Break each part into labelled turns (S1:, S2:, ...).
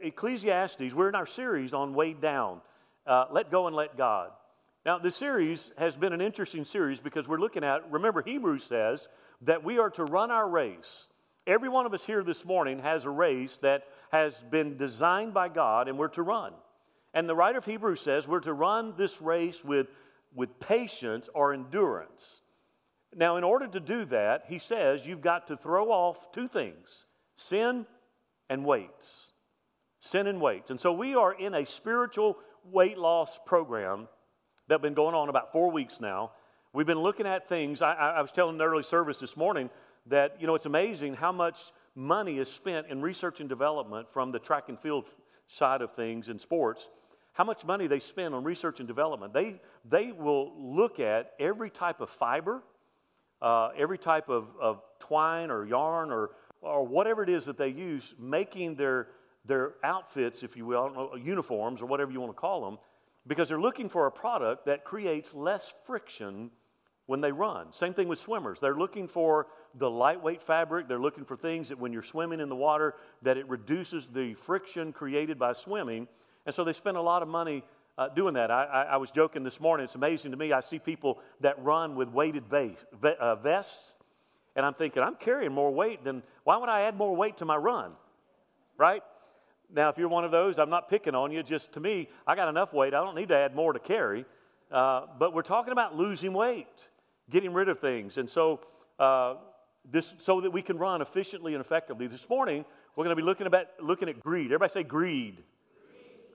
S1: Ecclesiastes, we're in our series on Weighed Down uh, Let Go and Let God. Now, the series has been an interesting series because we're looking at, remember, Hebrews says that we are to run our race. Every one of us here this morning has a race that has been designed by God and we're to run. And the writer of Hebrews says we're to run this race with, with patience or endurance. Now, in order to do that, he says you've got to throw off two things sin and weights. Sin and weights. And so we are in a spiritual weight loss program that's been going on about four weeks now. We've been looking at things. I, I was telling the early service this morning that, you know, it's amazing how much money is spent in research and development from the track and field side of things in sports how much money they spend on research and development. They, they will look at every type of fiber, uh, every type of, of twine or yarn or, or whatever it is that they use, making their, their outfits, if you will, uniforms or whatever you want to call them, because they're looking for a product that creates less friction when they run. Same thing with swimmers. They're looking for the lightweight fabric. They're looking for things that when you're swimming in the water, that it reduces the friction created by swimming and so they spend a lot of money uh, doing that. I, I, I, was joking this morning. It's amazing to me. I see people that run with weighted uh, vests, and I'm thinking, I'm carrying more weight than, why would I add more weight to my run? Right? Now, if you're one of those, I'm not picking on you. Just to me, I got enough weight. I don't need to add more to carry. Uh, but we're talking about losing weight, getting rid of things. And so, uh, this, so that we can run efficiently and effectively. This morning, we're going to be looking, about, looking at greed. Everybody say greed.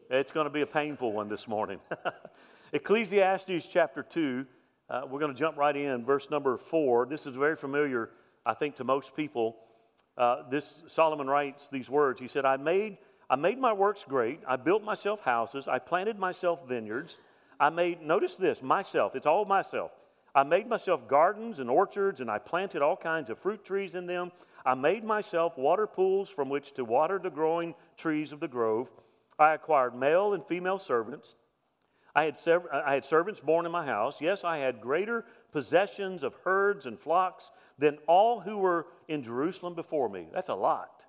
S1: It's going to be a painful one this morning. Ecclesiastes chapter 2, uh, we're going to jump right in, verse number 4. This is very familiar, I think, to most people. Uh, this Solomon writes these words. He said, I made, I made my works great. I built myself houses. I planted myself vineyards. I made, notice this, myself. It's all myself. I made myself gardens and orchards, and I planted all kinds of fruit trees in them. I made myself water pools from which to water the growing trees of the grove. I acquired male and female servants. I had, sev- I had servants born in my house. Yes, I had greater possessions of herds and flocks than all who were in Jerusalem before me. That's a lot.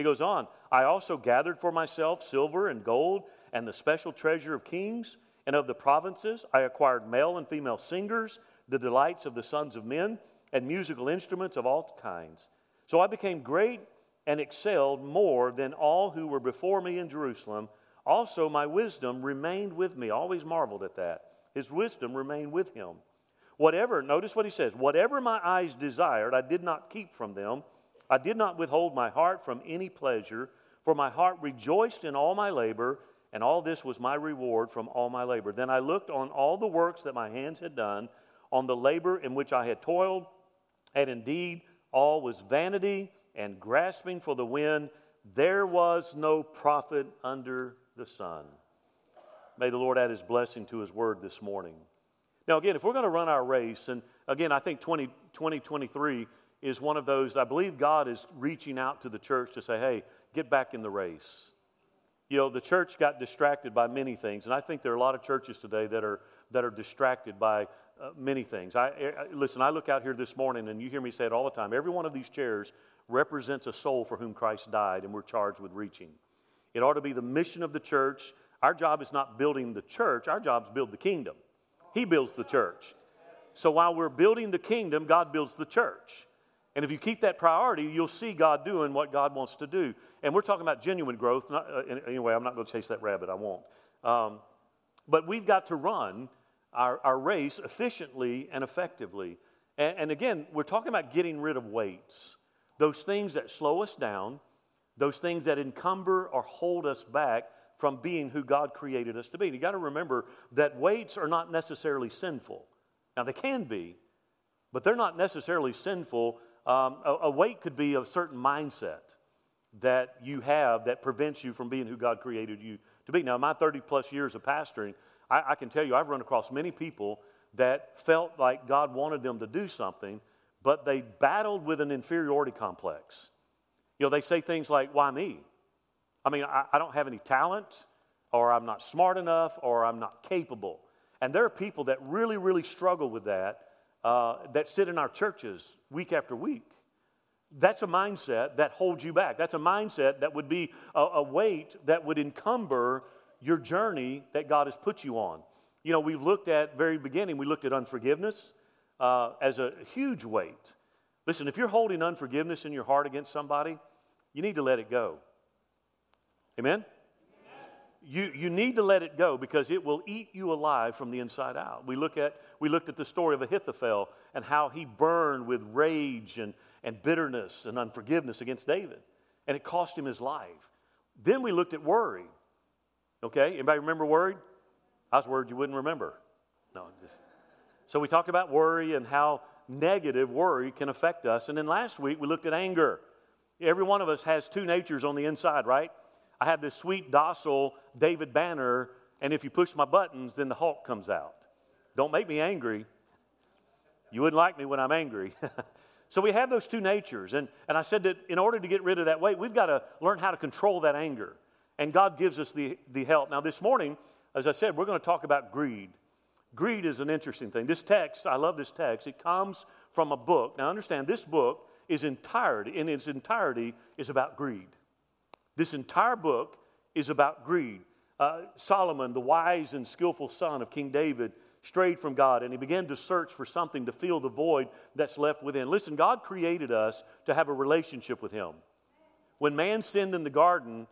S1: He goes on, I also gathered for myself silver and gold and the special treasure of kings and of the provinces. I acquired male and female singers, the delights of the sons of men, and musical instruments of all kinds. So I became great and excelled more than all who were before me in Jerusalem. Also, my wisdom remained with me. Always marveled at that. His wisdom remained with him. Whatever, notice what he says, whatever my eyes desired, I did not keep from them. I did not withhold my heart from any pleasure, for my heart rejoiced in all my labor, and all this was my reward from all my labor. Then I looked on all the works that my hands had done, on the labor in which I had toiled, and indeed all was vanity and grasping for the wind, there was no profit under the sun. May the Lord add his blessing to his word this morning. Now, again, if we're going to run our race, and again, I think 20, 2023 is one of those, I believe God is reaching out to the church to say, hey, get back in the race. You know, the church got distracted by many things, and I think there are a lot of churches today that are, that are distracted by uh, many things. I, I, listen, I look out here this morning, and you hear me say it all the time. Every one of these chairs represents a soul for whom Christ died, and we're charged with reaching. It ought to be the mission of the church. Our job is not building the church, our job is build the kingdom. He builds the church. So while we're building the kingdom, God builds the church. And if you keep that priority, you'll see God doing what God wants to do. And we're talking about genuine growth. Not, uh, anyway, I'm not going to chase that rabbit, I won't. Um, but we've got to run our, our race efficiently and effectively. And, and again, we're talking about getting rid of weights those things that slow us down, those things that encumber or hold us back from being who God created us to be. And you got to remember that weights are not necessarily sinful. Now, they can be, but they're not necessarily sinful. Um, a, a weight could be a certain mindset that you have that prevents you from being who God created you to be. Now, in my 30 plus years of pastoring, I, I, can tell you I've run across many people that felt like God wanted them to do something, but they battled with an inferiority complex. You know, they say things like, Why me? I mean, I, I don't have any talent, or I'm not smart enough, or I'm not capable. And there are people that really, really struggle with that, uh, that sit in our churches week after week. That's a mindset that holds you back. That's a mindset that would be a, a weight that would encumber your journey that God has put you on. You know, we've looked at, very beginning, we looked at unforgiveness uh, as a huge weight. Listen, if you're holding unforgiveness in your heart against somebody, you need to let it go. Amen? You, you need to let it go because it will eat you alive from the inside out. We, look at, we looked at the story of Ahithophel and how he burned with rage and, and bitterness and unforgiveness against David, and it cost him his life. Then we looked at worry. Okay, anybody remember worry? I was worried you wouldn't remember. No, just. So we talked about worry and how negative worry can affect us. And then last week we looked at anger. Every one of us has two natures on the inside, right? I have this sweet, docile David Banner, and if you push my buttons, then the Hulk comes out. Don't make me angry. You wouldn't like me when I'm angry. so we have those two natures. And, and I said that in order to get rid of that weight, we've got to learn how to control that anger. And God gives us the, the help. Now, this morning, as I said, we're going to talk about greed. Greed is an interesting thing. This text, I love this text. It comes from a book. Now, understand, this book is entirety, in its entirety, is about greed. This entire book is about greed. Uh, Solomon, the wise and skillful son of King David, strayed from God and he began to search for something to fill the void that's left within. Listen, God created us to have a relationship with Him. When man sinned in the garden,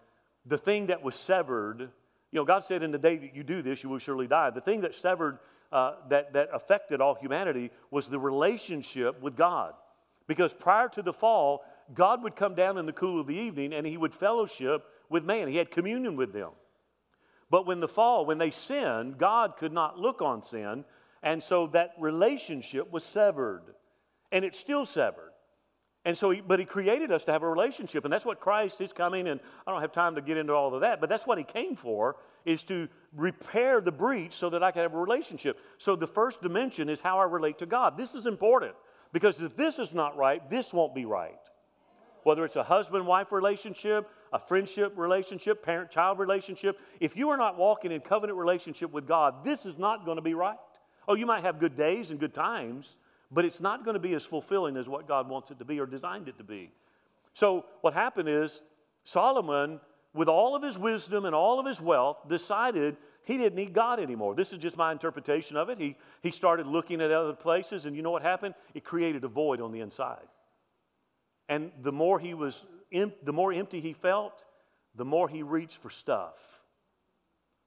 S1: the thing that was severed, you know, God said, In the day that you do this, you will surely die. The thing that severed, uh, that, that affected all humanity was the relationship with God. Because prior to the fall, God would come down in the cool of the evening and he would fellowship with man. He had communion with them. But when the fall, when they sinned, God could not look on sin. And so that relationship was severed. And it's still severed. And so, he, but he created us to have a relationship. And that's what Christ is coming. And I don't have time to get into all of that. But that's what he came for, is to repair the breach so that I can have a relationship. So the first dimension is how I relate to God. This is important. Because if this is not right, this won't be right. Whether it's a husband wife relationship, a friendship relationship, parent child relationship, if you are not walking in covenant relationship with God, this is not going to be right. Oh, you might have good days and good times, but it's not going to be as fulfilling as what God wants it to be or designed it to be. So, what happened is Solomon, with all of his wisdom and all of his wealth, decided he didn't need God anymore. This is just my interpretation of it. He, he started looking at other places, and you know what happened? It created a void on the inside. And the more he was, the more empty he felt, the more he reached for stuff.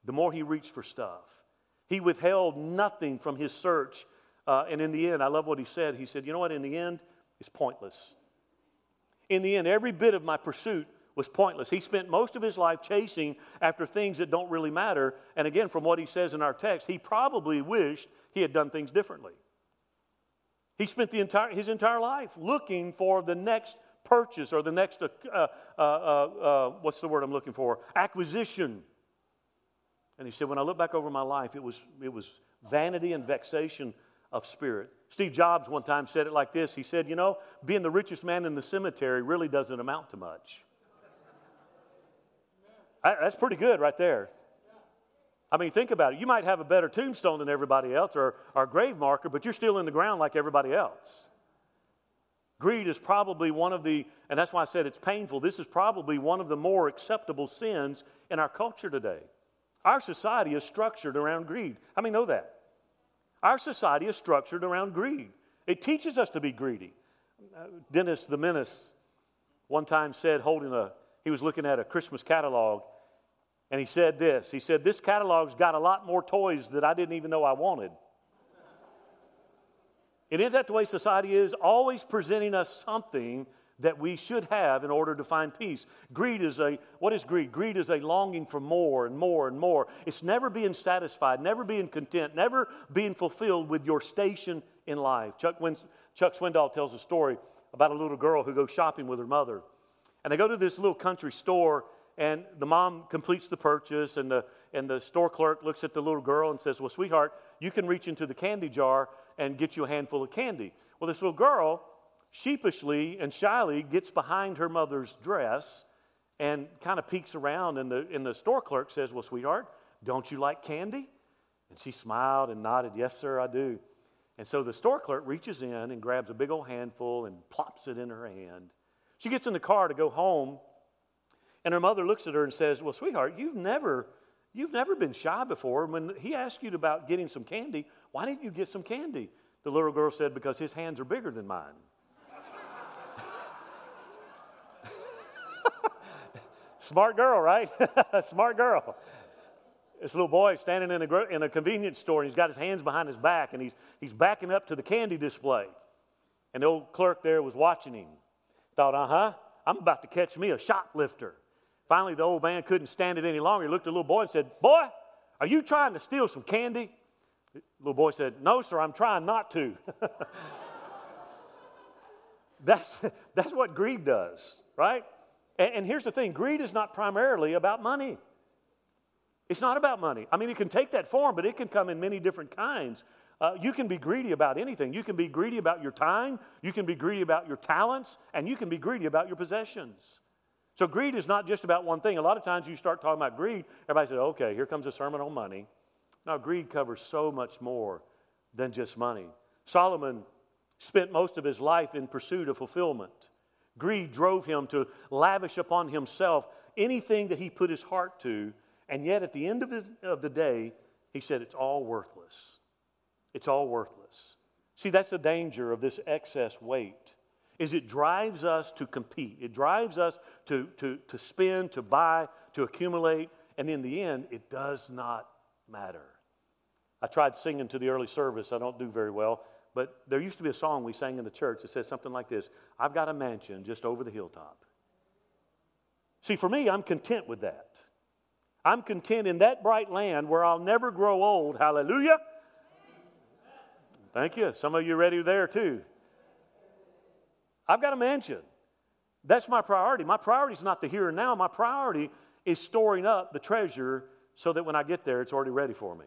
S1: The more he reached for stuff. He withheld nothing from his search. Uh, and in the end, I love what he said. He said, You know what? In the end, it's pointless. In the end, every bit of my pursuit was pointless. He spent most of his life chasing after things that don't really matter. And again, from what he says in our text, he probably wished he had done things differently. He spent the entire, his entire life looking for the next purchase or the next, uh, uh, uh, uh, what's the word I'm looking for? Acquisition. And he said, when I look back over my life, it was, it was vanity and vexation of spirit. Steve Jobs one time said it like this He said, You know, being the richest man in the cemetery really doesn't amount to much. That's pretty good right there. I mean, think about it. You might have a better tombstone than everybody else or, or grave marker, but you're still in the ground like everybody else. Greed is probably one of the, and that's why I said it's painful, this is probably one of the more acceptable sins in our culture today. Our society is structured around greed. How many know that? Our society is structured around greed. It teaches us to be greedy. Uh, Dennis the Menace one time said, holding a, he was looking at a Christmas catalog, and he said this He said, This catalog's got a lot more toys that I didn't even know I wanted. And isn't that the way society is? Always presenting us something that we should have in order to find peace. Greed is a, what is greed? Greed is a longing for more and more and more. It's never being satisfied, never being content, never being fulfilled with your station in life. Chuck, Wins, Chuck Swindoll tells a story about a little girl who goes shopping with her mother. And they go to this little country store and the mom completes the purchase, and the, and the store clerk looks at the little girl and says, Well, sweetheart, you can reach into the candy jar and get you a handful of candy. Well, this little girl sheepishly and shyly gets behind her mother's dress and kind of peeks around, and the, and the store clerk says, Well, sweetheart, don't you like candy? And she smiled and nodded, Yes, sir, I do. And so the store clerk reaches in and grabs a big old handful and plops it in her hand. She gets in the car to go home, and her mother looks at her and says, Well, sweetheart, you've never, you've never been shy before. When he asked you about getting some candy, why didn't you get some candy? The little girl said, Because his hands are bigger than mine. Smart girl, right? Smart girl. This little boy standing in a, in a convenience store and he's got his hands behind his back and he's, he's backing up to the candy display. And the old clerk there was watching him. Thought, uh huh, I'm about to catch me a shoplifter. Finally, the old man couldn't stand it any longer. He looked at the little boy and said, Boy, are you trying to steal some candy? The little boy said, No, sir, I'm trying not to. that's, that's what greed does, right? And, and here's the thing greed is not primarily about money. It's not about money. I mean, it can take that form, but it can come in many different kinds. Uh, you can be greedy about anything. You can be greedy about your time, you can be greedy about your talents, and you can be greedy about your possessions. So, greed is not just about one thing. A lot of times you start talking about greed, everybody says, okay, here comes a sermon on money. Now, greed covers so much more than just money. Solomon spent most of his life in pursuit of fulfillment. Greed drove him to lavish upon himself anything that he put his heart to, and yet at the end of, his, of the day, he said, It's all worthless. It's all worthless. See, that's the danger of this excess weight is it drives us to compete. It drives us to, to, to spend, to buy, to accumulate, and in the end, it does not matter. I tried singing to the early service. I don't do very well. But there used to be a song we sang in the church that says something like this I've got a mansion just over the hilltop. See, for me, I'm content with that. I'm content in that bright land where I'll never grow old. Hallelujah. Thank you. Some of you ready there too. I've got a mansion. That's my priority. My priority is not the here and now. My priority is storing up the treasure so that when I get there, it's already ready for me.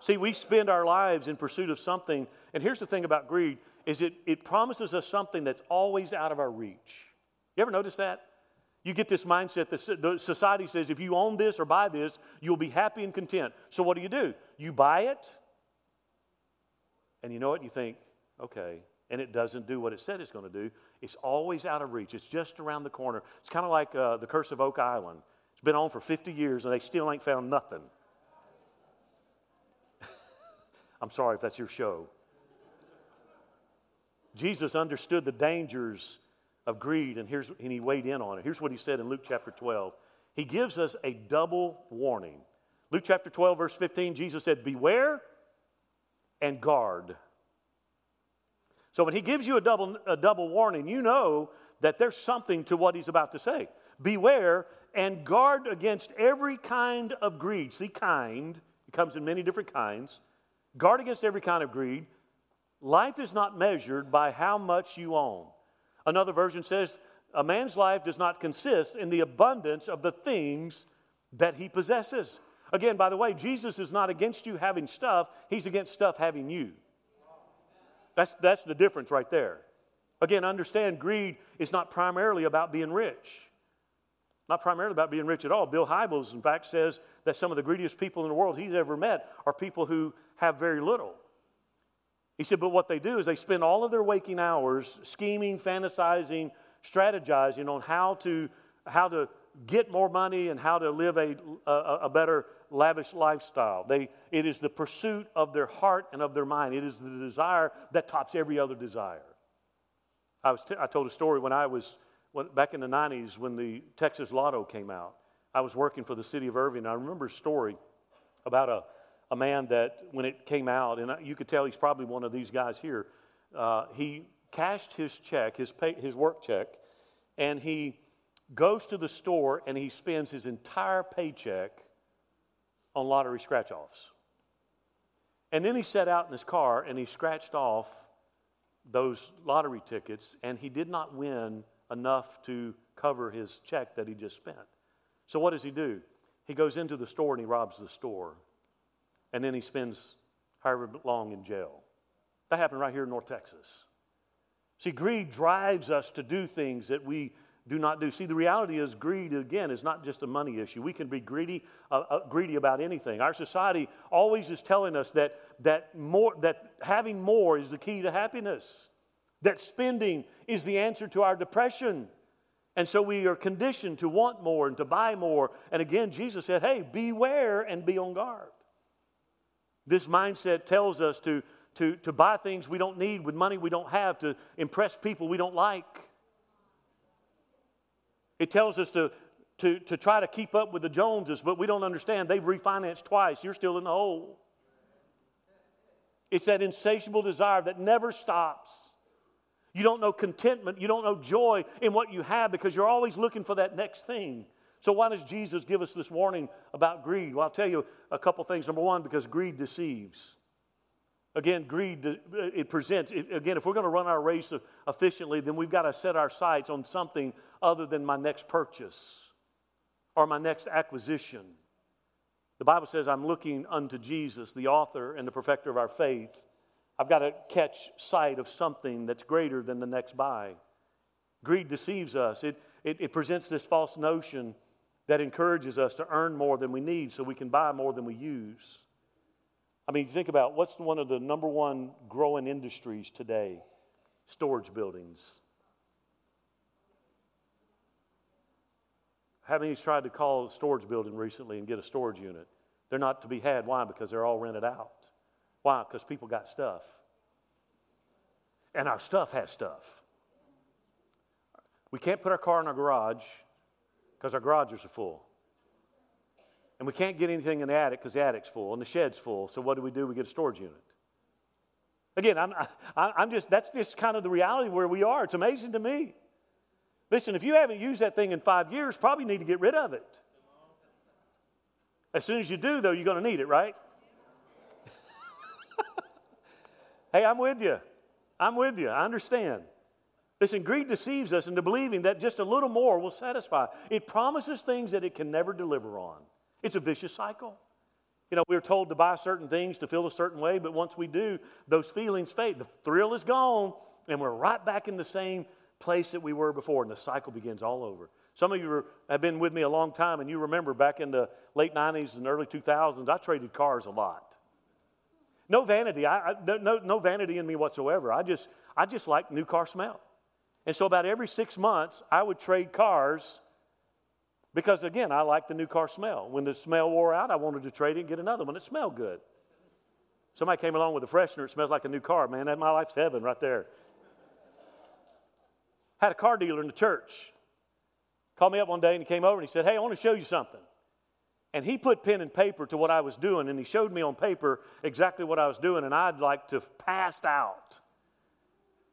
S1: See, we spend our lives in pursuit of something, and here's the thing about greed is it, it promises us something that's always out of our reach. You ever notice that? You get this mindset that the society says if you own this or buy this, you'll be happy and content. So what do you do? You buy it, and you know what? You think, okay, and it doesn't do what it said it's going to do. It's always out of reach. It's just around the corner. It's kind of like uh, the Curse of Oak Island. It's been on for 50 years, and they still ain't found nothing. I'm sorry if that's your show. Jesus understood the dangers of greed, and, here's, and he weighed in on it. Here's what he said in Luke chapter 12. He gives us a double warning. Luke chapter 12, verse 15, Jesus said, Beware and guard. So when he gives you a double, a double warning, you know that there's something to what he's about to say. Beware and guard against every kind of greed. See, kind, it comes in many different kinds. Guard against every kind of greed. Life is not measured by how much you own. Another version says, a man's life does not consist in the abundance of the things that he possesses. Again, by the way, Jesus is not against you having stuff, he's against stuff having you. That's, that's the difference right there. Again, understand greed is not primarily about being rich. Not primarily about being rich at all. Bill Hybels, in fact, says that some of the greediest people in the world he's ever met are people who have very little. He said, but what they do is they spend all of their waking hours scheming, fantasizing, strategizing on how to, how to get more money and how to live a, a, a better, lavish lifestyle. They, it is the pursuit of their heart and of their mind. It is the desire that tops every other desire. I, was t- I told a story when I was when, back in the 90s when the Texas Lotto came out. I was working for the city of Irving. And I remember a story about a a man that when it came out, and you could tell he's probably one of these guys here, uh, he cashed his check, his, pay, his work check, and he goes to the store and he spends his entire paycheck on lottery scratch offs. And then he set out in his car and he scratched off those lottery tickets, and he did not win enough to cover his check that he just spent. So, what does he do? He goes into the store and he robs the store and then he spends however long in jail. That happened right here in North Texas. See, greed drives us to do things that we do not do. See, the reality is, greed again is not just a money issue. We can be greedy, uh, uh, greedy about anything. Our society always is telling us that that more that having more is the key to happiness. that spending is the answer to our depression. And so we are conditioned to want more and to buy more. And again, Jesus said, hey, beware and be on guard. This mindset tells us to, to, to buy things we don't need with money we don't have, to impress people we don't like. It tells us to, to, to try to keep up with the Joneses, but we don't understand. They've refinanced twice. You're still in the hole. It's that insatiable desire that never stops. You don't know contentment, you don't know joy in what you have because you're always looking for that next thing. So, why does Jesus give us this warning about greed? Well, I'll tell you a couple things. Number one, because greed deceives. Again, greed, it presents, again, if we're going to run our race efficiently, then we've got to set our sights on something other than my next purchase or my next acquisition. The Bible says, I'm looking unto Jesus, the author and the perfecter of our faith. I've got to catch sight of something that's greater than the next buy. Greed deceives us, it, it, it presents this false notion that encourages us to earn more than we need so we can buy more than we use. I mean, think about what's one of the number one growing industries today? Storage buildings. How many's tried to call a storage building recently and get a storage unit? They're not to be had. Why? Because they're all rented out. Why? Because people got stuff. And our stuff has stuff. We can't put our car in our garage because our garages are full. And we can't get anything in the attic because the attic's full and the shed's full. So what do we do? We get a storage unit. Again, I'm, I, I'm just, that's just kind of the reality where we are. It's amazing to me. Listen, if you haven't used that thing in five years, probably need to get rid of it. As soon as you do, though, you're going to need it, right? hey, I'm with you. I'm with you. I understand. Listen, greed deceives us into believing that just a little more will satisfy. It promises things that it can never deliver on. It's a vicious cycle. You know, we're told to buy certain things to feel a certain way, but once we do, those feelings fade. The thrill is gone, and we're right back in the same place that we were before, and the cycle begins all over. Some of you have been with me a long time, and you remember back in the late 90s and early 2000s, I traded cars a lot. No vanity, I, I, no, no vanity in me whatsoever. I just, I just like new car smell. And so about every six months, I would trade cars because, again, I like the new car smell. When the smell wore out, I wanted to trade it and get another one that smelled good. Somebody came along with a freshener, it smells like a new car. Man, that my life's heaven right there. Had a car dealer in the church. Called me up one day and he came over and he said, Hey, I want to show you something. And he put pen and paper to what I was doing, and he showed me on paper exactly what I was doing, and I'd like to have passed out.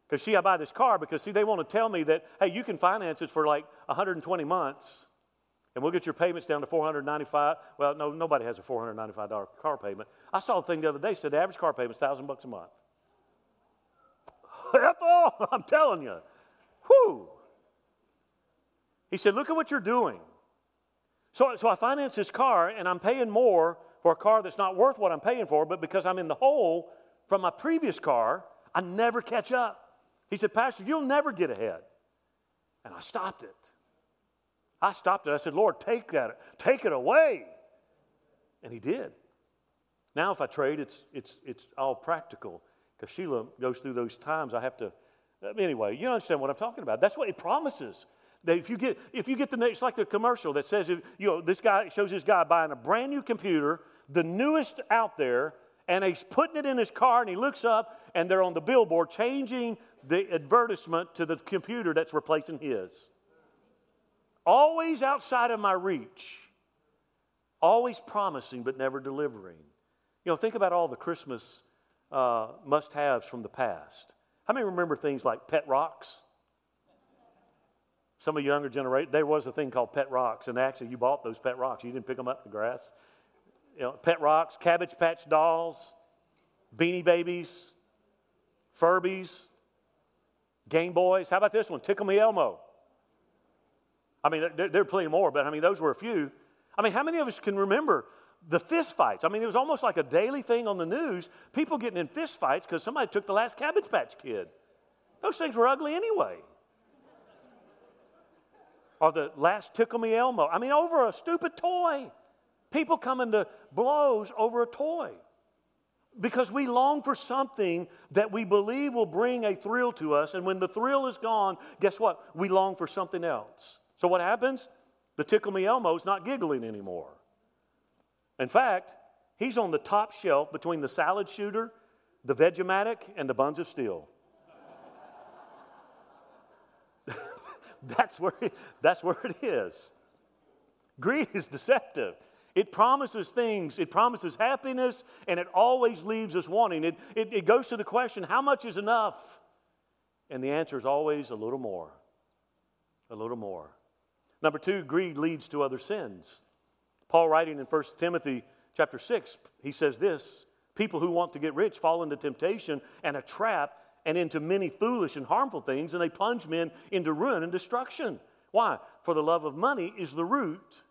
S1: Because, see, I buy this car because, see, they want to tell me that, hey, you can finance it for like 120 months, and we'll get your payments down to 495 Well, no, nobody has a $495 car payment. I saw a thing the other day said the average car payment is 1000 bucks a month. Ethel, I'm telling you. Whew. He said, Look at what you're doing. So, so I finance this car and I'm paying more for a car that's not worth what I'm paying for, but because I'm in the hole from my previous car, I never catch up. He said, Pastor, you'll never get ahead. And I stopped it. I stopped it. I said, Lord, take that, take it away. And he did. Now, if I trade, it's, it's, it's all practical because Sheila goes through those times I have to. Anyway, you understand what I'm talking about. That's what it promises. That if you get, if you get the, it's like the commercial that says, if, you know, this guy shows this guy buying a brand new computer, the newest out there, and he's putting it in his car and he looks up and they're on the billboard changing the advertisement to the computer that's replacing his. Always outside of my reach. Always promising but never delivering. You know, think about all the Christmas uh, must haves from the past. How many remember things like pet rocks? Some of the younger generation, there was a thing called pet rocks, and actually you bought those pet rocks. You didn't pick them up in the grass. You know, pet rocks, cabbage patch dolls, beanie babies, Furbies, Game Boys. How about this one? Tickle Me Elmo. I mean, there, there are plenty more, but I mean, those were a few. I mean, how many of us can remember the fist fights? I mean, it was almost like a daily thing on the news. People getting in fist fights because somebody took the last Cabbage Patch Kid. Those things were ugly anyway or the last Tickle Me Elmo. I mean, over a stupid toy. People coming to blows over a toy. Because we long for something that we believe will bring a thrill to us. And when the thrill is gone, guess what? We long for something else. So what happens? The Tickle Me Elmo's not giggling anymore. In fact, he's on the top shelf between the salad shooter, the Vegematic, and the buns of steel. that's, where it, that's where it is. Greed is deceptive. It promises things, it promises happiness, and it always leaves us wanting. It, it, it goes to the question how much is enough? And the answer is always a little more. A little more. Number two, greed leads to other sins. Paul, writing in 1 Timothy chapter 6, he says this People who want to get rich fall into temptation and a trap and into many foolish and harmful things, and they plunge men into ruin and destruction. Why? For the love of money is the root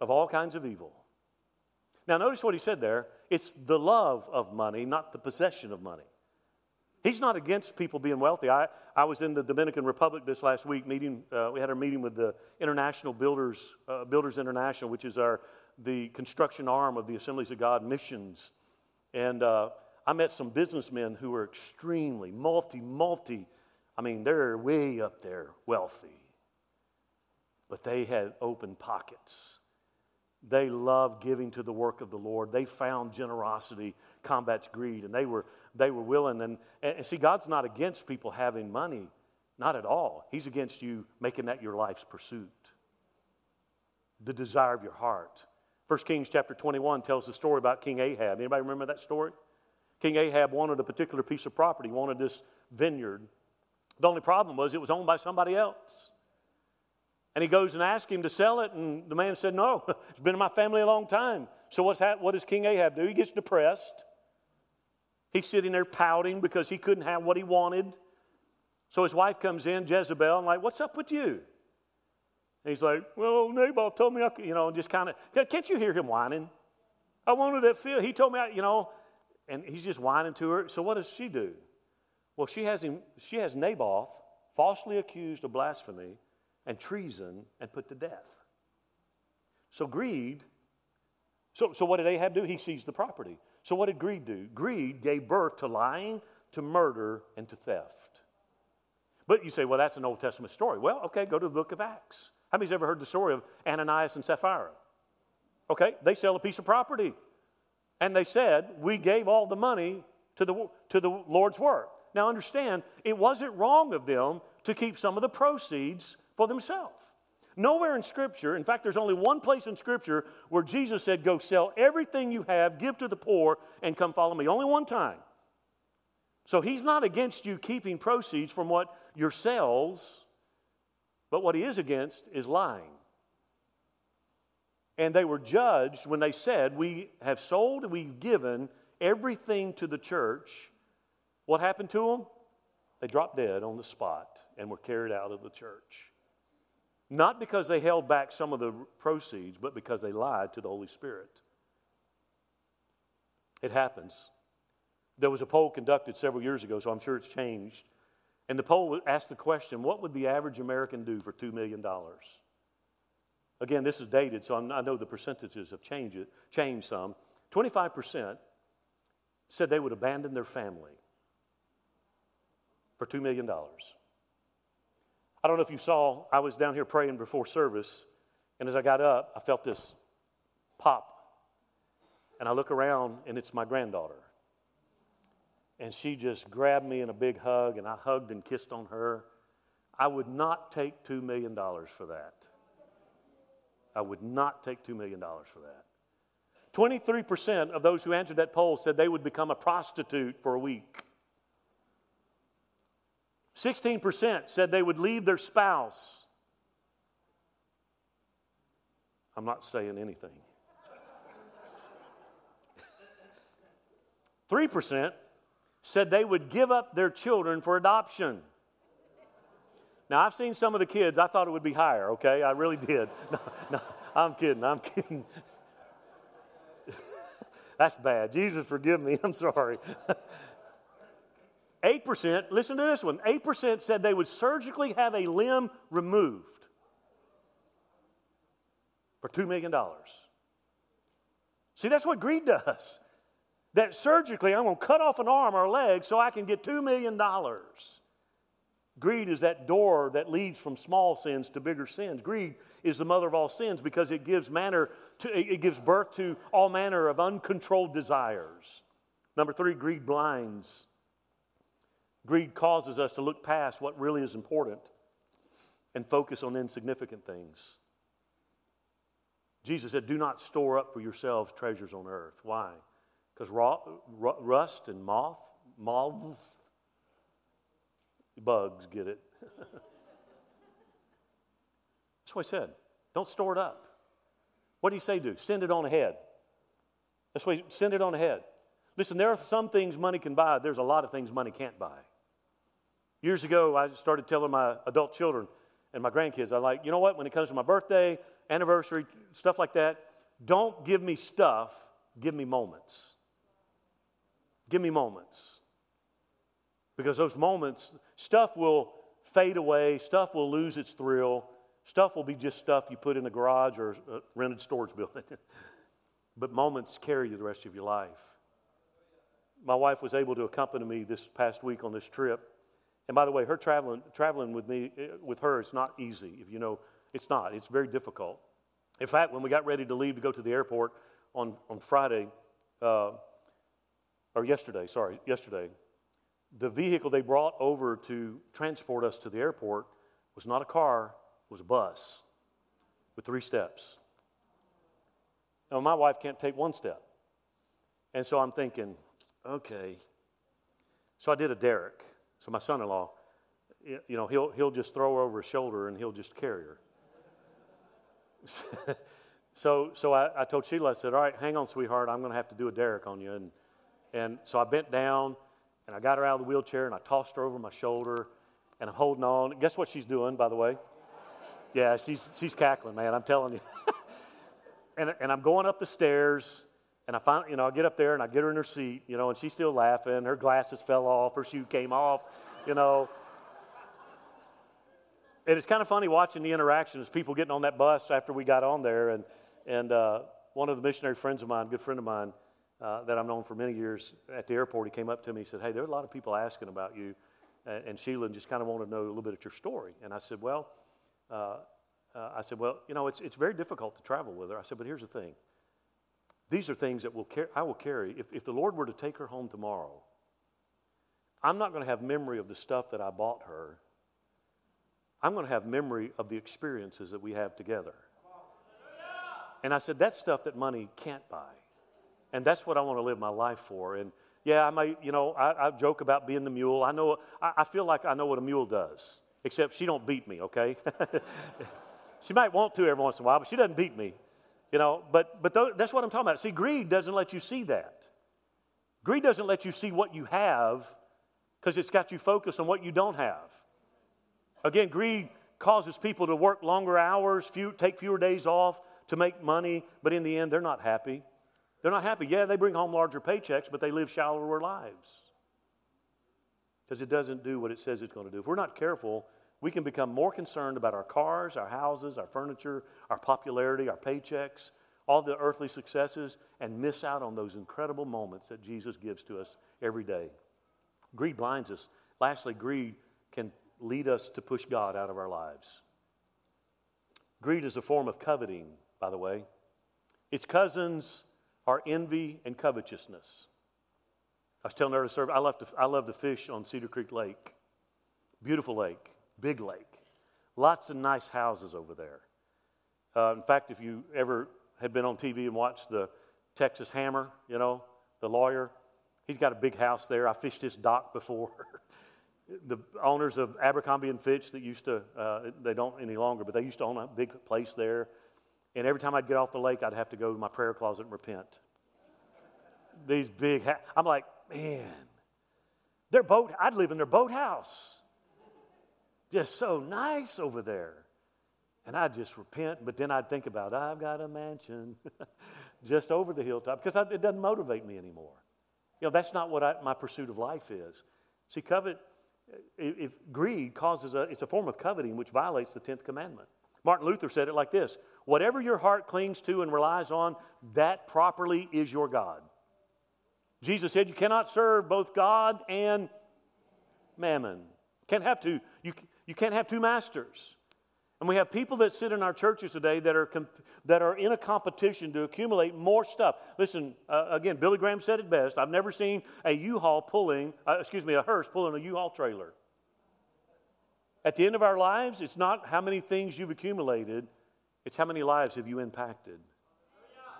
S1: of all kinds of evil. Now, notice what he said there. It's the love of money, not the possession of money. He's not against people being wealthy. I, I was in the Dominican Republic this last week meeting. Uh, we had our meeting with the International Builders, uh, Builders International, which is our the construction arm of the Assemblies of God missions. And uh, I met some businessmen who were extremely multi, multi. I mean, they're way up there wealthy, but they had open pockets. They loved giving to the work of the Lord. They found generosity combats greed, and they were they were willing. And, and see, God's not against people having money, not at all. He's against you making that your life's pursuit, the desire of your heart. 1 Kings chapter 21 tells the story about King Ahab. Anybody remember that story? King Ahab wanted a particular piece of property, wanted this vineyard. The only problem was it was owned by somebody else. And he goes and asks him to sell it, and the man said, No, it's been in my family a long time. So what's ha- what does King Ahab do? He gets depressed. He's sitting there pouting because he couldn't have what he wanted. So his wife comes in, Jezebel, and like, what's up with you? And he's like, well, Naboth told me, I could, you know, and just kind of, can't you hear him whining? I wanted that field. He told me, I, you know, and he's just whining to her. So what does she do? Well, she has him, she has Naboth falsely accused of blasphemy and treason and put to death. So greed, so, so what did Ahab do? He seized the property. So, what did greed do? Greed gave birth to lying, to murder, and to theft. But you say, well, that's an Old Testament story. Well, okay, go to the book of Acts. How many's ever heard the story of Ananias and Sapphira? Okay, they sell a piece of property. And they said, we gave all the money to the, to the Lord's work. Now, understand, it wasn't wrong of them to keep some of the proceeds for themselves. Nowhere in Scripture, in fact, there's only one place in Scripture where Jesus said, Go sell everything you have, give to the poor, and come follow me. Only one time. So he's not against you keeping proceeds from what your sells, but what he is against is lying. And they were judged when they said, We have sold we've given everything to the church. What happened to them? They dropped dead on the spot and were carried out of the church. Not because they held back some of the proceeds, but because they lied to the Holy Spirit. It happens. There was a poll conducted several years ago, so I'm sure it's changed. And the poll asked the question what would the average American do for $2 million? Again, this is dated, so I'm, i know the percentages have changed, changed some. 25% said they would abandon their family for $2 million. I don't know if you saw, I was down here praying before service, and as I got up, I felt this pop. And I look around, and it's my granddaughter. And she just grabbed me in a big hug, and I hugged and kissed on her. I would not take $2 million for that. I would not take $2 million for that. 23% of those who answered that poll said they would become a prostitute for a week. 16% said they would leave their spouse. I'm not saying anything. 3% said they would give up their children for adoption. Now, I've seen some of the kids, I thought it would be higher, okay? I really did. No, no I'm kidding, I'm kidding. That's bad. Jesus, forgive me, I'm sorry. 8%, listen to this one 8% said they would surgically have a limb removed for $2 million. See, that's what greed does. that surgically I'm going to cut off an arm or a leg so I can get $2 million. Greed is that door that leads from small sins to bigger sins. Greed is the mother of all sins because it gives manner to, it gives birth to all manner of uncontrolled desires. Number three, greed blinds. Greed causes us to look past what really is important and focus on insignificant things. Jesus said, Do not store up for yourselves treasures on earth. Why? Because rust and moth, moths, bugs get it. That's what he said. Don't store it up. What do you say do? Send it on ahead. That's what send it on ahead. Listen, there are some things money can buy. There's a lot of things money can't buy. Years ago, I started telling my adult children and my grandkids, I'm like, you know what? When it comes to my birthday, anniversary, stuff like that, don't give me stuff, give me moments. Give me moments. Because those moments, stuff will fade away, stuff will lose its thrill, stuff will be just stuff you put in a garage or a rented storage building. but moments carry you the rest of your life. My wife was able to accompany me this past week on this trip. And by the way, her traveling, traveling with me, eh, with her, it's not easy. If you know, it's not. It's very difficult. In fact, when we got ready to leave to go to the airport on, on Friday, uh, or yesterday, sorry, yesterday, the vehicle they brought over to transport us to the airport was not a car, it was a bus with three steps. Now, my wife can't take one step. And so I'm thinking, okay. So I did a derrick. So my son in law, you know, he'll, he'll just throw her over his shoulder and he'll just carry her. so so I, I told Sheila, I said, All right, hang on, sweetheart, I'm going to have to do a derrick on you. And, and so I bent down and I got her out of the wheelchair and I tossed her over my shoulder and I'm holding on. Guess what she's doing, by the way? Yeah, she's, she's cackling, man, I'm telling you. and, and I'm going up the stairs and I finally, you know, I get up there and I get her in her seat, you know, and she's still laughing. Her glasses fell off, her shoe came off, you know. And it's kind of funny watching the interactions, people getting on that bus after we got on there. And, and uh, one of the missionary friends of mine, good friend of mine, uh, that I've known for many years at the airport, he came up to me and said, Hey, there are a lot of people asking about you. And, and Sheila just kind of wanted to know a little bit of your story. And I said, Well, uh, uh, I said, Well, you know, it's, it's very difficult to travel with her. I said, But here's the thing these are things that will car- I will carry. If, if the Lord were to take her home tomorrow, I'm not going to have memory of the stuff that I bought her. I'm going to have memory of the experiences that we have together. And I said, that's stuff that money can't buy. And that's what I want to live my life for. And yeah, I may, you know, I, I joke about being the mule. I know, I, I, feel like I know what a mule does, except she don't beat me, okay? she might want to every once in a while, but she doesn't beat me. You know, but, but th- that's what I'm talking about. See, greed doesn't let you see that. Greed doesn't let you see what you have because it's got you focused on what you don't have. Again, greed causes people to work longer hours, few, take fewer days off to make money, but in the end, they're not happy. They're not happy. Yeah, they bring home larger paychecks, but they live shallower lives because it doesn't do what it says it's going to do. If we're not careful, we can become more concerned about our cars, our houses, our furniture, our popularity, our paychecks, all the earthly successes, and miss out on those incredible moments that Jesus gives to us every day. Greed blinds us. Lastly, greed can lead us to push God out of our lives. Greed is a form of coveting, by the way. Its cousins are envy and covetousness. I was telling her to serve, I love to, I love to fish on Cedar Creek Lake. Beautiful lake, big lake. Lots of nice houses over there. Uh, in fact, if you ever had been on TV and watched the Texas Hammer, you know, the lawyer, he's got a big house there. I fished his dock before. the owners of Abercrombie and Fitch that used to, uh, they don't any longer, but they used to own a big place there. And every time I'd get off the lake, I'd have to go to my prayer closet and repent. These big, ha- I'm like, man, their boat, I'd live in their boathouse. Just so nice over there. And I'd just repent, but then I'd think about, I've got a mansion just over the hilltop because it doesn't motivate me anymore. You know, that's not what I, my pursuit of life is. See, covet, if greed causes a, it's a form of coveting which violates the 10th commandment. Martin Luther said it like this Whatever your heart clings to and relies on, that properly is your God. Jesus said you cannot serve both God and mammon. Can't have two. You, you can't have two masters. And we have people that sit in our churches today that are, comp- that are in a competition to accumulate more stuff. Listen, uh, again, Billy Graham said it best. I've never seen a U-Haul pulling, uh, excuse me, a hearse pulling a U-Haul trailer. At the end of our lives, it's not how many things you've accumulated, it's how many lives have you impacted.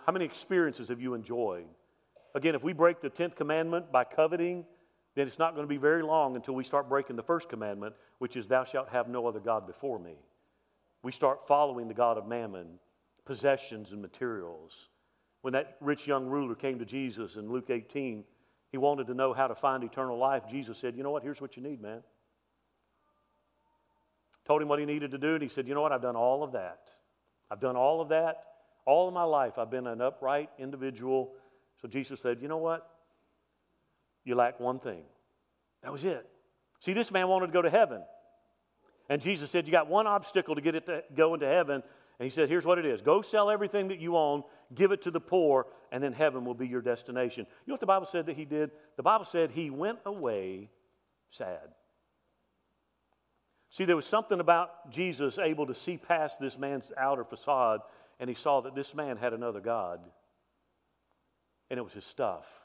S1: How many experiences have you enjoyed? Again, if we break the 10th commandment by coveting, then it's not going to be very long until we start breaking the first commandment, which is, Thou shalt have no other God before me. We start following the God of mammon, possessions and materials. When that rich young ruler came to Jesus in Luke 18, he wanted to know how to find eternal life. Jesus said, You know what? Here's what you need, man. Told him what he needed to do, and he said, You know what? I've done all of that. I've done all of that. All of my life, I've been an upright individual. So Jesus said, You know what? You lack one thing. That was it. See, this man wanted to go to heaven. And Jesus said, You got one obstacle to get it to go into heaven. And he said, Here's what it is go sell everything that you own, give it to the poor, and then heaven will be your destination. You know what the Bible said that he did? The Bible said he went away sad. See, there was something about Jesus able to see past this man's outer facade, and he saw that this man had another God, and it was his stuff.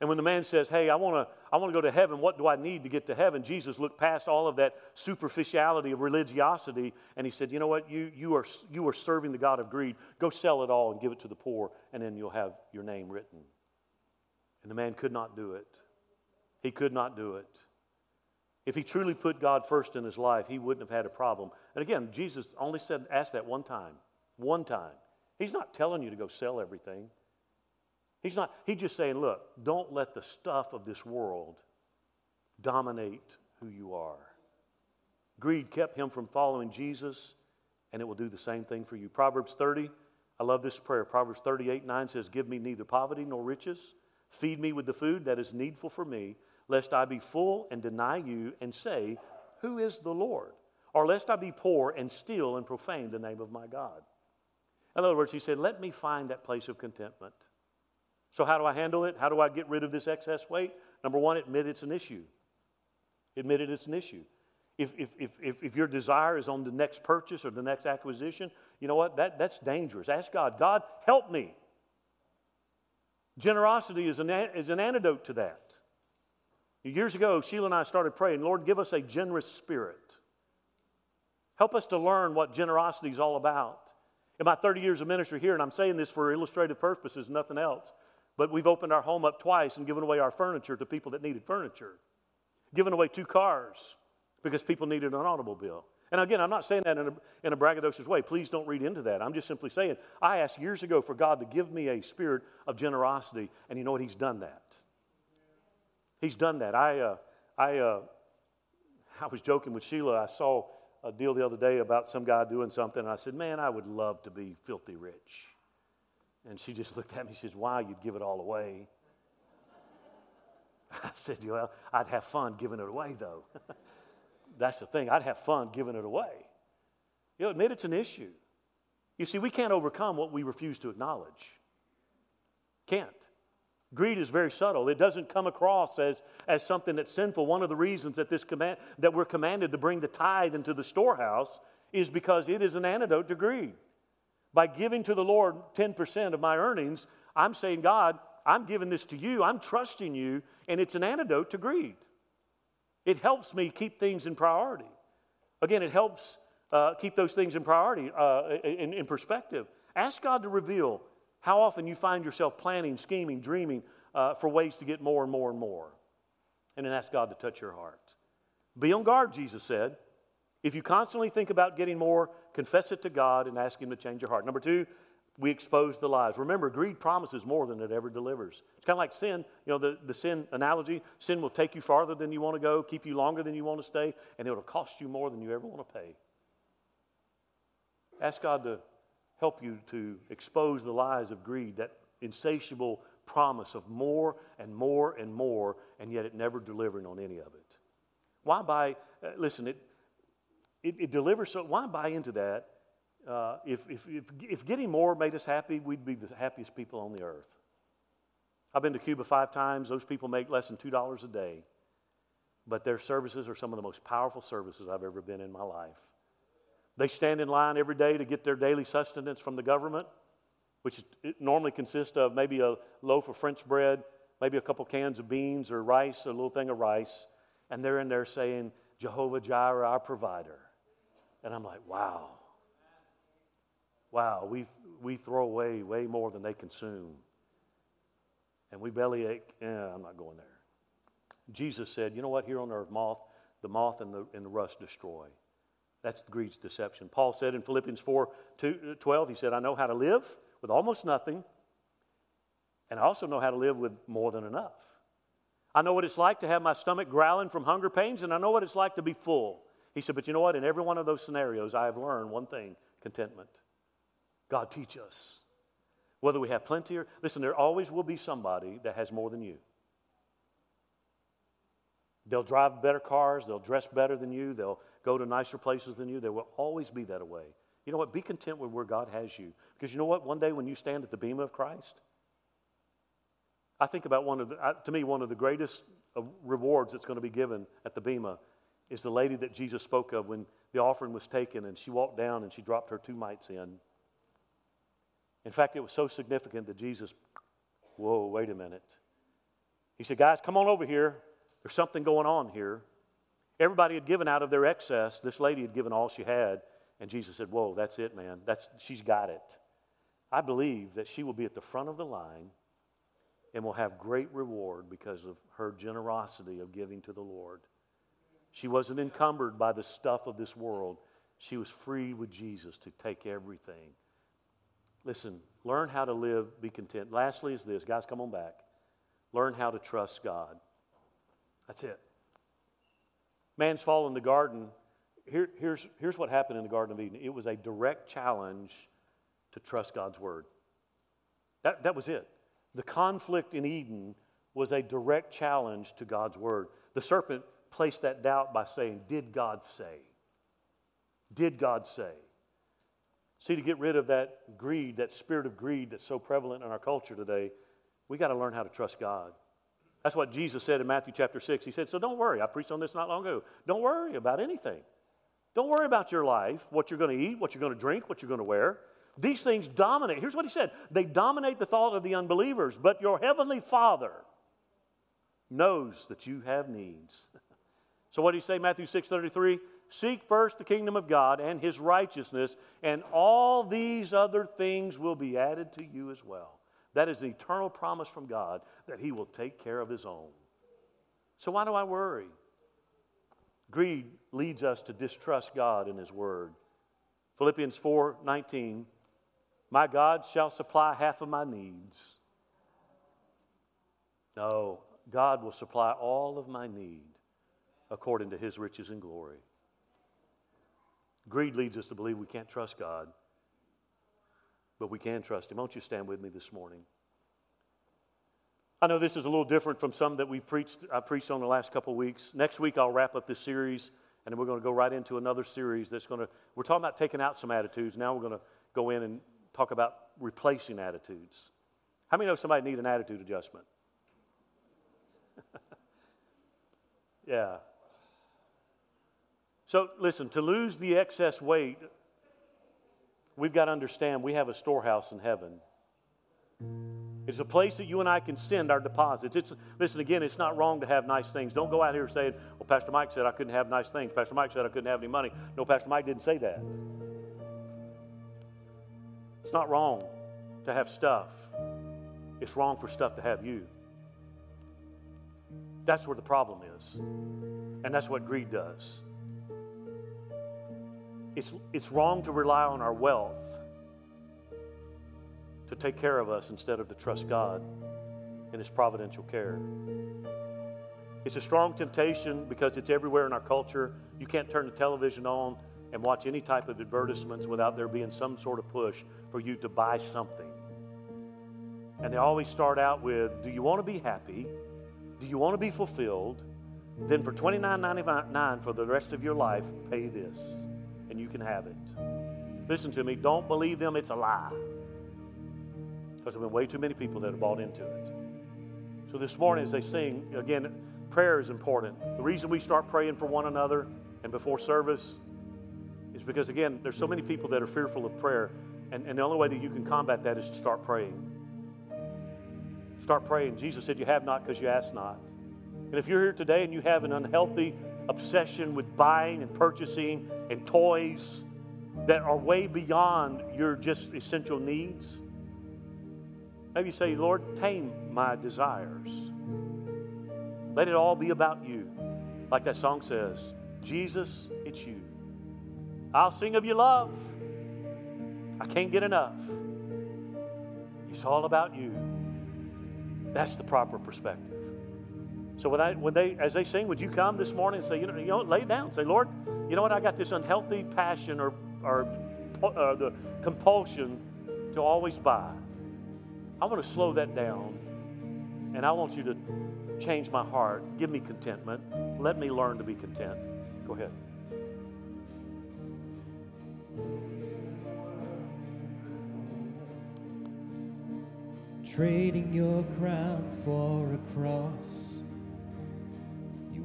S1: And when the man says, Hey, I want to I wanna go to heaven, what do I need to get to heaven? Jesus looked past all of that superficiality of religiosity and he said, You know what? You, you, are, you are serving the God of greed. Go sell it all and give it to the poor, and then you'll have your name written. And the man could not do it. He could not do it. If he truly put God first in his life, he wouldn't have had a problem. And again, Jesus only said, ask that one time. One time. He's not telling you to go sell everything. He's not, he's just saying, look, don't let the stuff of this world dominate who you are. Greed kept him from following Jesus, and it will do the same thing for you. Proverbs 30, I love this prayer. Proverbs 38 9 says, Give me neither poverty nor riches. Feed me with the food that is needful for me, lest I be full and deny you and say, Who is the Lord? Or lest I be poor and steal and profane the name of my God. In other words, he said, Let me find that place of contentment. So, how do I handle it? How do I get rid of this excess weight? Number one, admit it's an issue. Admit it it's an issue. If, if, if, if, your desire is on the next purchase or the next acquisition, you know what? That, that's dangerous. Ask God, God, help me. Generosity is an, is an antidote to that. Years ago, Sheila and I started praying, Lord, give us a generous spirit. Help us to learn what generosity is all about. In my 30 years of ministry here, and I'm saying this for illustrative purposes, nothing else, but we've opened our home up twice and given away our furniture to people that needed furniture. Given away two cars because people needed an automobile. And again, I'm not saying that in a, in a braggadocious way. Please don't read into that. I'm just simply saying, I asked years ago for God to give me a spirit of generosity, and you know what? He's done that. He's done that. I, uh, I, uh, I was joking with Sheila. I saw a deal the other day about some guy doing something, and I said, Man, I would love to be filthy rich. And she just looked at me and says, Wow, you'd give it all away. I said, Well, I'd have fun giving it away, though. That's the thing. I'd have fun giving it away. You know, admit it's an issue. You see, we can't overcome what we refuse to acknowledge. Can't. Greed is very subtle. It doesn't come across as, as something that's sinful. One of the reasons that, this command, that we're commanded to bring the tithe into the storehouse is because it is an antidote to greed. By giving to the Lord 10% of my earnings, I'm saying, God, I'm giving this to you, I'm trusting you, and it's an antidote to greed. It helps me keep things in priority. Again, it helps uh, keep those things in priority, uh, in, in perspective. Ask God to reveal how often you find yourself planning, scheming, dreaming uh, for ways to get more and more and more. And then ask God to touch your heart. Be on guard, Jesus said. If you constantly think about getting more, confess it to God and ask Him to change your heart. Number two, we expose the lies. Remember, greed promises more than it ever delivers. It's kind of like sin. You know, the, the sin analogy sin will take you farther than you want to go, keep you longer than you want to stay, and it'll cost you more than you ever want to pay. Ask God to help you to expose the lies of greed, that insatiable promise of more and more and more, and yet it never delivering on any of it. Why buy? Uh, listen, it it, it delivers so why buy into that? Uh, if, if, if, if getting more made us happy, we'd be the happiest people on the earth. I've been to Cuba five times. Those people make less than $2 a day. But their services are some of the most powerful services I've ever been in my life. They stand in line every day to get their daily sustenance from the government, which normally consists of maybe a loaf of French bread, maybe a couple cans of beans or rice, a little thing of rice. And they're in there saying, Jehovah Jireh, our provider. And I'm like, wow. Wow, we, we throw away way more than they consume. And we bellyache, yeah, I'm not going there. Jesus said, you know what, here on earth, moth, the moth and the, and the rust destroy. That's greed's deception. Paul said in Philippians 4 2, uh, 12, he said, I know how to live with almost nothing, and I also know how to live with more than enough. I know what it's like to have my stomach growling from hunger pains, and I know what it's like to be full. He said, But you know what? In every one of those scenarios, I have learned one thing contentment. God, teach us. Whether we have plenty or, listen, there always will be somebody that has more than you. They'll drive better cars, they'll dress better than you, they'll go to nicer places than you. There will always be that way. You know what? Be content with where God has you. Because you know what? One day when you stand at the Bema of Christ, I think about one of the, to me, one of the greatest rewards that's going to be given at the Bema is the lady that Jesus spoke of when the offering was taken and she walked down and she dropped her two mites in. In fact, it was so significant that Jesus, whoa, wait a minute. He said, Guys, come on over here. There's something going on here. Everybody had given out of their excess. This lady had given all she had. And Jesus said, Whoa, that's it, man. That's, she's got it. I believe that she will be at the front of the line and will have great reward because of her generosity of giving to the Lord. She wasn't encumbered by the stuff of this world. She was free with Jesus to take everything. Listen, learn how to live, be content. Lastly, is this guys, come on back. Learn how to trust God. That's it. Man's fall in the garden. Here, here's, here's what happened in the Garden of Eden it was a direct challenge to trust God's word. That, that was it. The conflict in Eden was a direct challenge to God's word. The serpent placed that doubt by saying, Did God say? Did God say? See, to get rid of that greed, that spirit of greed that's so prevalent in our culture today, we got to learn how to trust God. That's what Jesus said in Matthew chapter 6. He said, So don't worry. I preached on this not long ago. Don't worry about anything. Don't worry about your life, what you're going to eat, what you're going to drink, what you're going to wear. These things dominate. Here's what he said they dominate the thought of the unbelievers, but your heavenly Father knows that you have needs. so what did he say, Matthew 6 33? Seek first the kingdom of God and his righteousness, and all these other things will be added to you as well. That is an eternal promise from God that He will take care of His own. So why do I worry? Greed leads us to distrust God and His Word. Philippians 4 19, my God shall supply half of my needs. No, God will supply all of my need according to His riches and glory. Greed leads us to believe we can't trust God but we can trust Him. Won't you stand with me this morning? I know this is a little different from some that we've preached, I preached on the last couple weeks. Next week, I'll wrap up this series, and then we're going to go right into another series that's going to, we're talking about taking out some attitudes. Now we're going to go in and talk about replacing attitudes. How many know somebody need an attitude adjustment? yeah. So, listen, to lose the excess weight we've got to understand we have a storehouse in heaven. It's a place that you and I can send our deposits. It's, listen, again, it's not wrong to have nice things. Don't go out here saying, well, Pastor Mike said I couldn't have nice things. Pastor Mike said I couldn't have any money. No, Pastor Mike didn't say that. It's not wrong to have stuff, it's wrong for stuff to have you. That's where the problem is. And that's what greed does. It's, it's wrong to rely on our wealth to take care of us instead of to trust God in His providential care. It's a strong temptation because it's everywhere in our culture. You can't turn the television on and watch any type of advertisements without there being some sort of push for you to buy something. And they always start out with Do you want to be happy? Do you want to be fulfilled? Then for $29.99 for the rest of your life, pay this and you can have it. Listen to me, don't believe them, it's a lie. Because there have been way too many people that have bought into it. So this morning, as they sing, again, prayer is important. The reason we start praying for one another and before service is because, again, there's so many people that are fearful of prayer. And, and the only way that you can combat that is to start praying. Start praying. Jesus said, You have not because you ask not. And if you're here today and you have an unhealthy obsession with buying and purchasing and toys that are way beyond your just essential needs, maybe you say, Lord, tame my desires. Let it all be about you. Like that song says, Jesus, it's you. I'll sing of your love. I can't get enough. It's all about you. That's the proper perspective. So when, I, when they, as they sing, would you come this morning and say, you know, you know, lay down, say, Lord, you know what? I got this unhealthy passion or, or, or the compulsion to always buy. I want to slow that down, and I want you to change my heart. Give me contentment. Let me learn to be content. Go ahead.
S2: Trading your crown for a cross,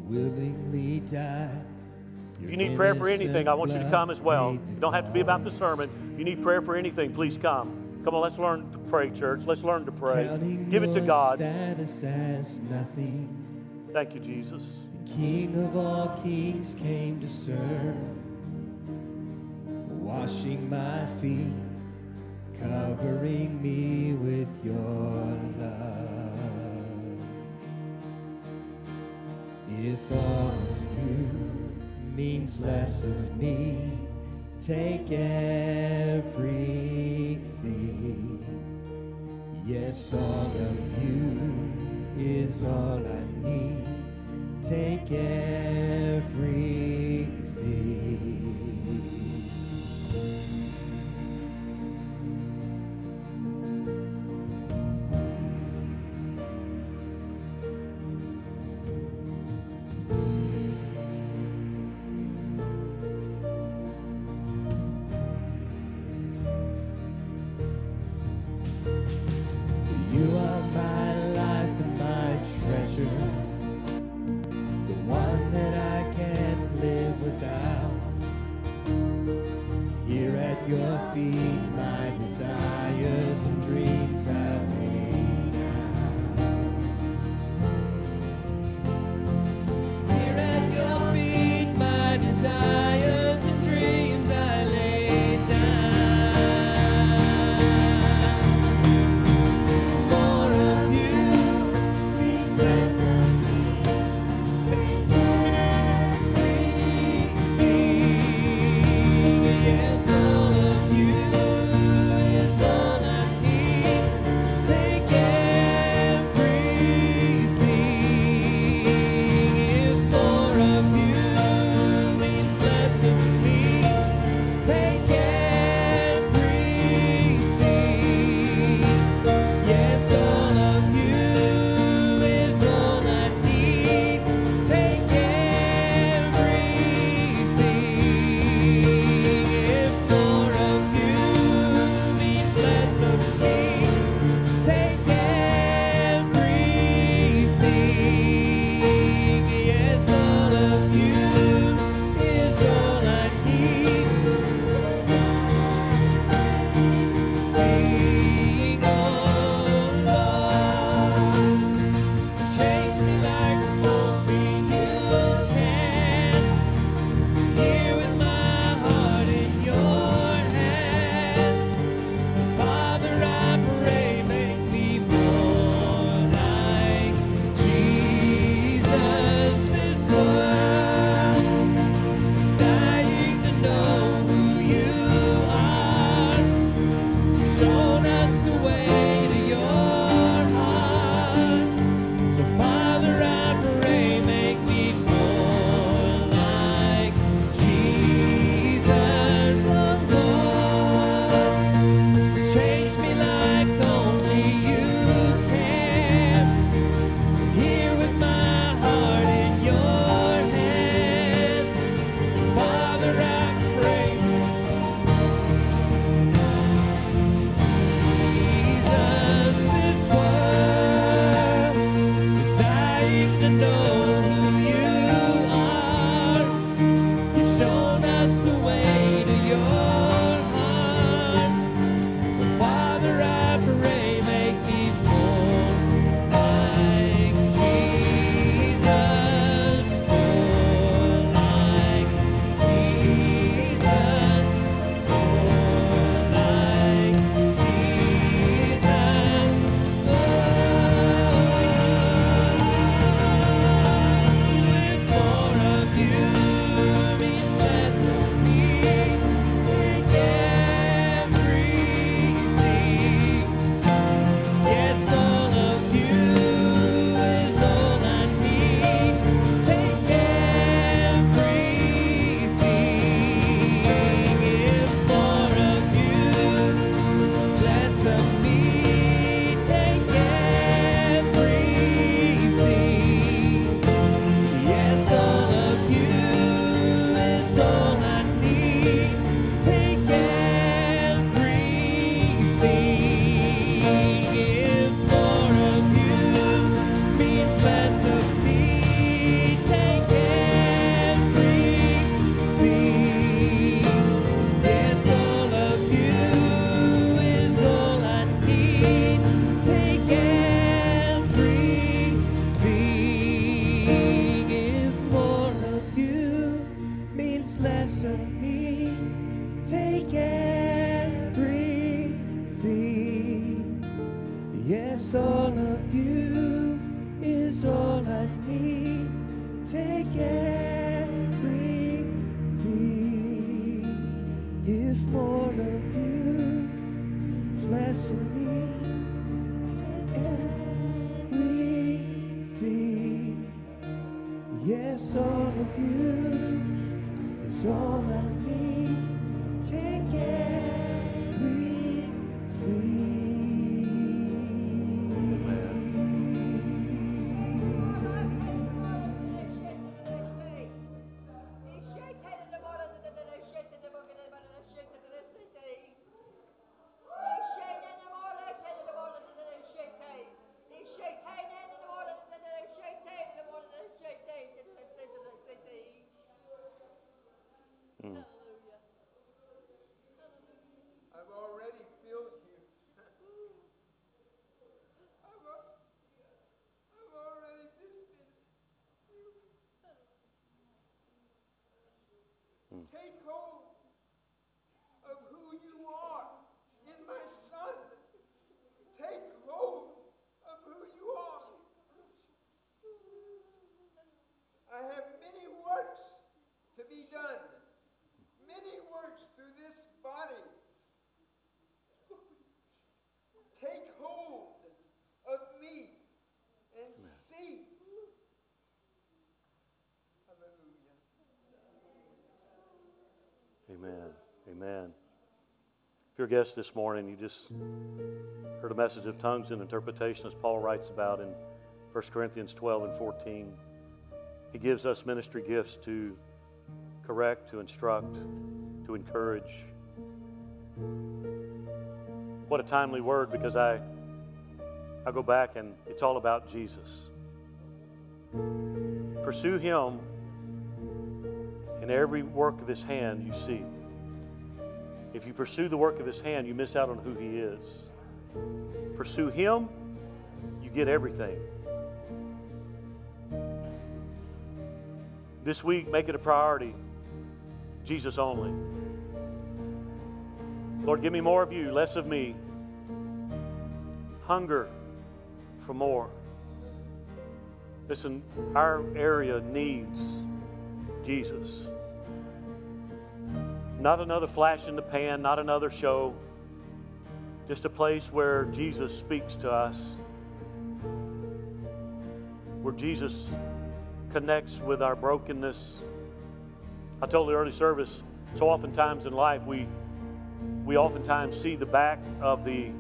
S2: willingly died.
S1: If you need prayer for anything, I want you to come as well. You don't have to be about the sermon. You need prayer for anything, please come. Come on, let's learn to pray, church. Let's learn to pray. Give it to God. Thank you, Jesus.
S2: The King of all kings came to serve, washing my feet covering me with your love. If all you means less of me, take everything. Yes, all of you is all I need. Take everything. your feet my desires and dreams have made. Take
S3: hold of who you are in my son. Take hold of who you are. I have many works to be done. Many works through this body. Take hold of me and see. Hallelujah.
S1: Amen. Amen. If you're a guest this morning, you just heard a message of tongues and interpretation, as Paul writes about in 1 Corinthians 12 and 14. He gives us ministry gifts to correct, to instruct, to encourage. What a timely word because I, I go back and it's all about Jesus. Pursue Him in every work of His hand you see. If you pursue the work of His hand, you miss out on who He is. Pursue Him, you get everything. This week, make it a priority. Jesus only. Lord, give me more of you, less of me. Hunger for more. Listen, our area needs Jesus. Not another flash in the pan, not another show. Just a place where Jesus speaks to us, where Jesus connects with our brokenness. I told the early service, so oftentimes in life we we oftentimes see the back of the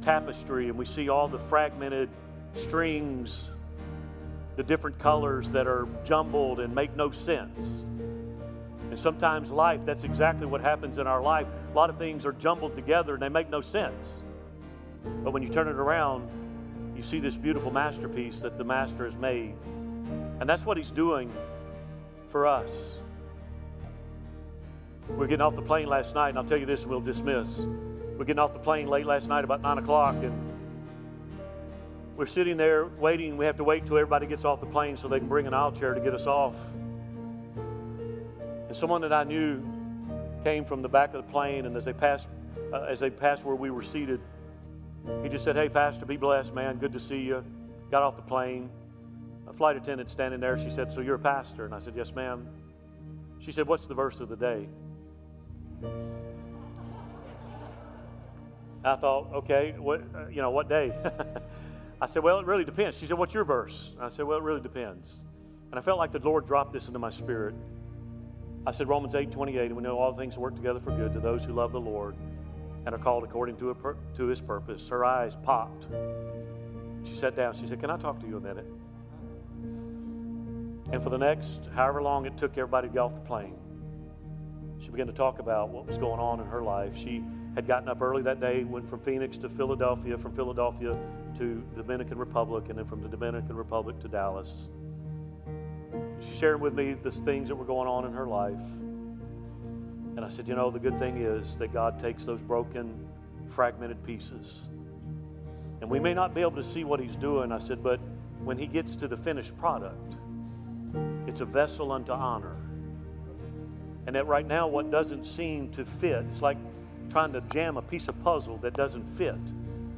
S1: tapestry and we see all the fragmented strings, the different colors that are jumbled and make no sense. And sometimes life, that's exactly what happens in our life. A lot of things are jumbled together and they make no sense. But when you turn it around, you see this beautiful masterpiece that the master has made. And that's what he's doing for us. We're getting off the plane last night, and I'll tell you this, and we'll dismiss. We're getting off the plane late last night, about 9 o'clock, and we're sitting there waiting. We have to wait till everybody gets off the plane so they can bring an aisle chair to get us off. And someone that I knew came from the back of the plane, and as they passed, uh, as they passed where we were seated, he just said, "Hey, Pastor, be blessed, man. Good to see you." Got off the plane. A flight attendant standing there. She said, "So you're a pastor?" And I said, "Yes, ma'am." She said, "What's the verse of the day?" I thought, okay, what uh, you know, what day? I said, well, it really depends. She said, what's your verse? I said, well, it really depends. And I felt like the Lord dropped this into my spirit. I said, Romans 8, 28, and we know all things work together for good to those who love the Lord and are called according to, to his purpose. Her eyes popped. She sat down. She said, Can I talk to you a minute? And for the next however long it took everybody to get off the plane, she began to talk about what was going on in her life. She had gotten up early that day, went from Phoenix to Philadelphia, from Philadelphia to the Dominican Republic, and then from the Dominican Republic to Dallas. She shared with me the things that were going on in her life. And I said, You know, the good thing is that God takes those broken, fragmented pieces. And we may not be able to see what He's doing. I said, But when He gets to the finished product, it's a vessel unto honor. And that right now, what doesn't seem to fit, it's like trying to jam a piece of puzzle that doesn't fit.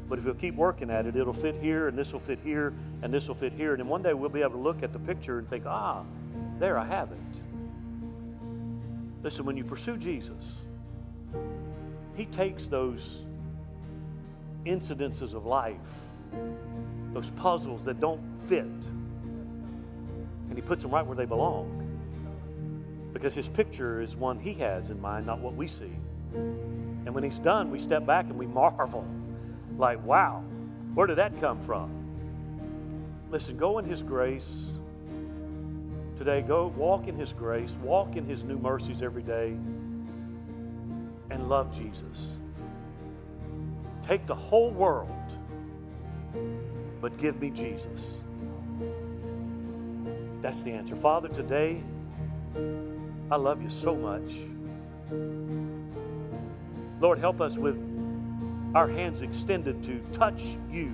S1: But if you'll keep working at it, it'll fit here, and this will fit here, and this will fit here. And then one day we'll be able to look at the picture and think, ah, there, I have it. Listen, when you pursue Jesus, He takes those incidences of life, those puzzles that don't fit, and He puts them right where they belong. Because His picture is one He has in mind, not what we see. And when He's done, we step back and we marvel like, wow, where did that come from? Listen, go in His grace. Today, go walk in His grace, walk in His new mercies every day, and love Jesus. Take the whole world, but give me Jesus. That's the answer. Father, today, I love you so much. Lord, help us with our hands extended to touch you,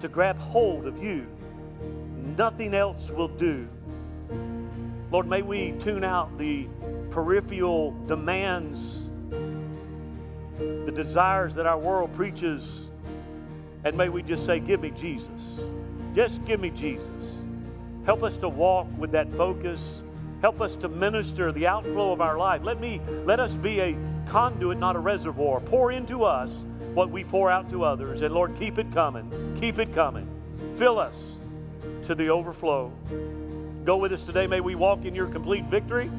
S1: to grab hold of you. Nothing else will do. Lord, may we tune out the peripheral demands, the desires that our world preaches, and may we just say, Give me Jesus. Just give me Jesus. Help us to walk with that focus. Help us to minister the outflow of our life. Let me let us be a conduit, not a reservoir. Pour into us what we pour out to others. And Lord, keep it coming. Keep it coming. Fill us to the overflow. Go with us today. May we walk in your complete victory.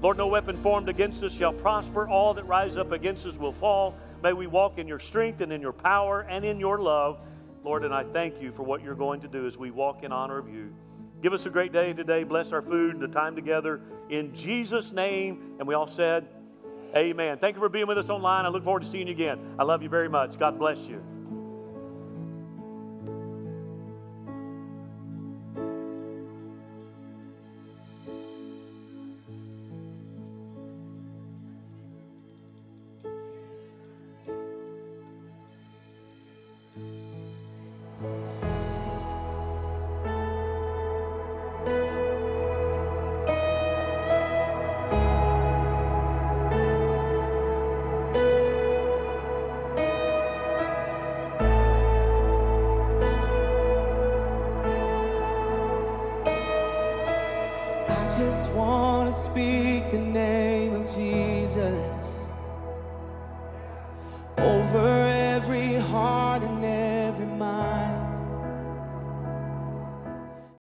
S1: Lord, no weapon formed against us shall prosper. All that rise up against us will fall. May we walk in your strength and in your power and in your love. Lord, and I thank you for what you're going to do as we walk in honor of you. Give us a great day today. Bless our food and the time together. In Jesus' name. And we all said, Amen. Thank you for being with us online. I look forward to seeing you again. I love you very much. God bless you.